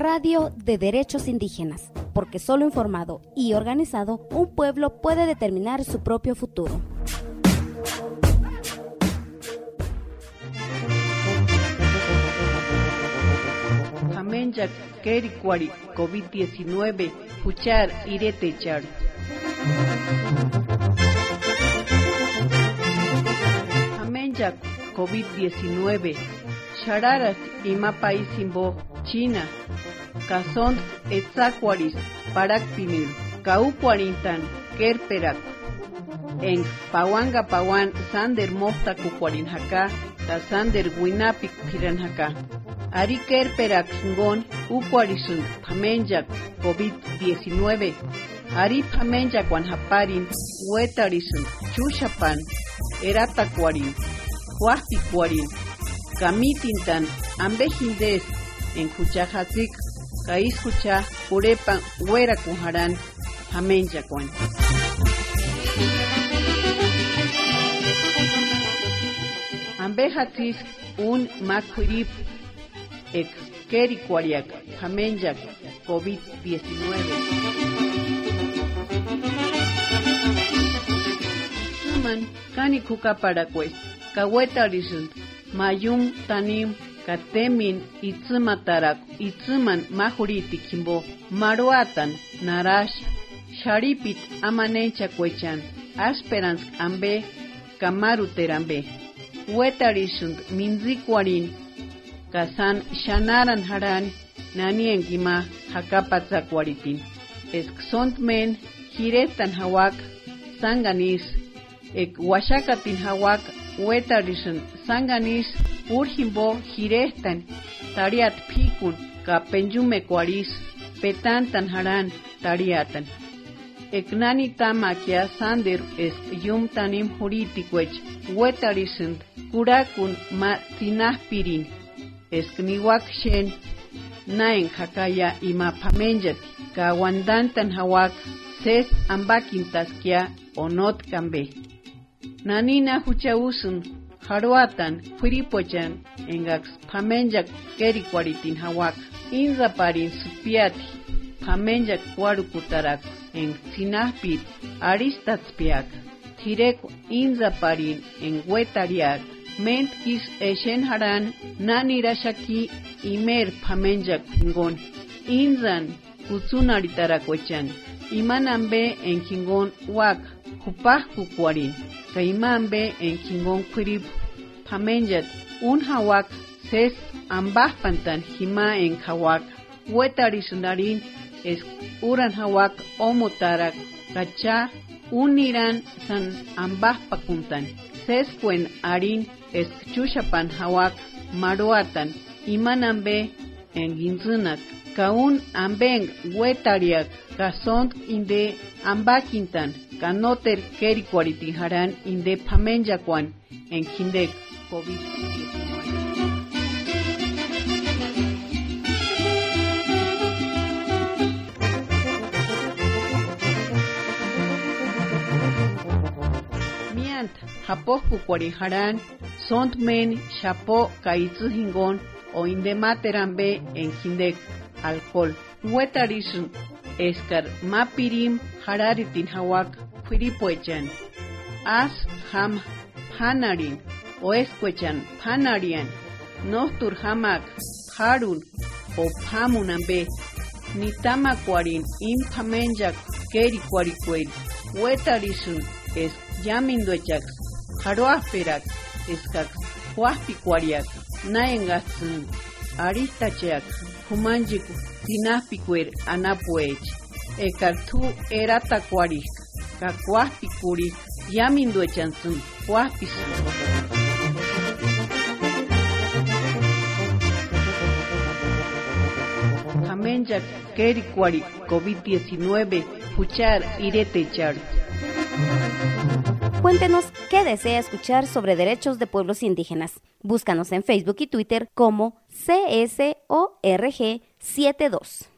Radio de Derechos Indígenas, porque solo informado y organizado un pueblo puede determinar su propio futuro. Amenjak Kerikwari COVID-19 Puchar Iretechar. Amenjak COVID-19 Shararat ima Simbo China Kazont Etzacuaris Parakpinil Kaucuarintan Kerperak en Pawanga Pawan Sander Mofta Kucuarinjaka ta Sander Winapik Piranjaka Ari Kerperak Hingon Ucuarisun Pamenjak COVID-19 Ari Pamenjak Wanhaparin Wetarisun Chushapan Eratacuarin Huasticuarin Kamitintan Ambejindes en Kais Kucha Purepan Huera Kuharan Pamenjakuan. Ambejatis un makurip ek kerikuariak Pamenjak COVID-19. Suman kani kuka para pues kaweta mayum tanim katemin itzimatarak itziman mahuriti kimbo maruatan narash sharipit amanecha kwechan asperans ambe kamaru terambe wetarishund minzikwarin kasan shanaran haran nanien gima hakapatzakwaripin esksont men hiretan hawak sanganis ek washakatin hawak wetarishund sanganis urjimbo hirestan tariat pikun ka penjume kwaris petantan haran tariatan eknani tamakia sander es yum tanim juritikwech wetarisund kurakun ma tinahpirin eskniwak shen naen hakaya ima pamenjat ka wandantan hawak ses ambakintaskia onot kambe. Nanina huchausun haruatan furipochan engax pamenjak kerikwaritin hawak inzaparin supiati pamenjak kuarukutarak en sinahpit aristatspiak tirek inzaparin en wetariak ment kis eshen haran nanirashaki imer pamenjak hingon inzan kutsunaritarakochan imanambe en kingon wak kupah kukwarin kaimambe en pamenjat un hawak ses ambah pantan hima en hawak wetarisundarin es uran hawak omotarak kacha uniran san ambah pakuntan seskuen arin es chushapan hawak maruatan imanambe en ginzunak kaun ambeng wetariak kasont inde ambakintan kanoter kerikuaritin haran inde pamenjakuan en COVID-19. Miant, Japó Kukuarijarán, Sont Men, Chapo, Kaitzu Hingon, o inde materambe en hindek alcohol. Wetarisun, Eskar Mapirim, Hararitin Hawak, Firipoechan. As Ham Panarin, oescuechan panarian nostur hamak harun o pamunambe ni tamakuarin impamenjak keri huetarisun es yaminduechak jaroasperak eskak huaspikuariak naengatzun aristacheak humanjiku sinaspikuer anapuech ekartu eratakuarik kakuaspikuri yaminduechantzun huaspisun Jamenjak, Kerikwari, COVID-19, Puchar, Iretechar. Cuéntenos qué desea escuchar sobre derechos de pueblos indígenas. Búscanos en Facebook y Twitter como CSORG72.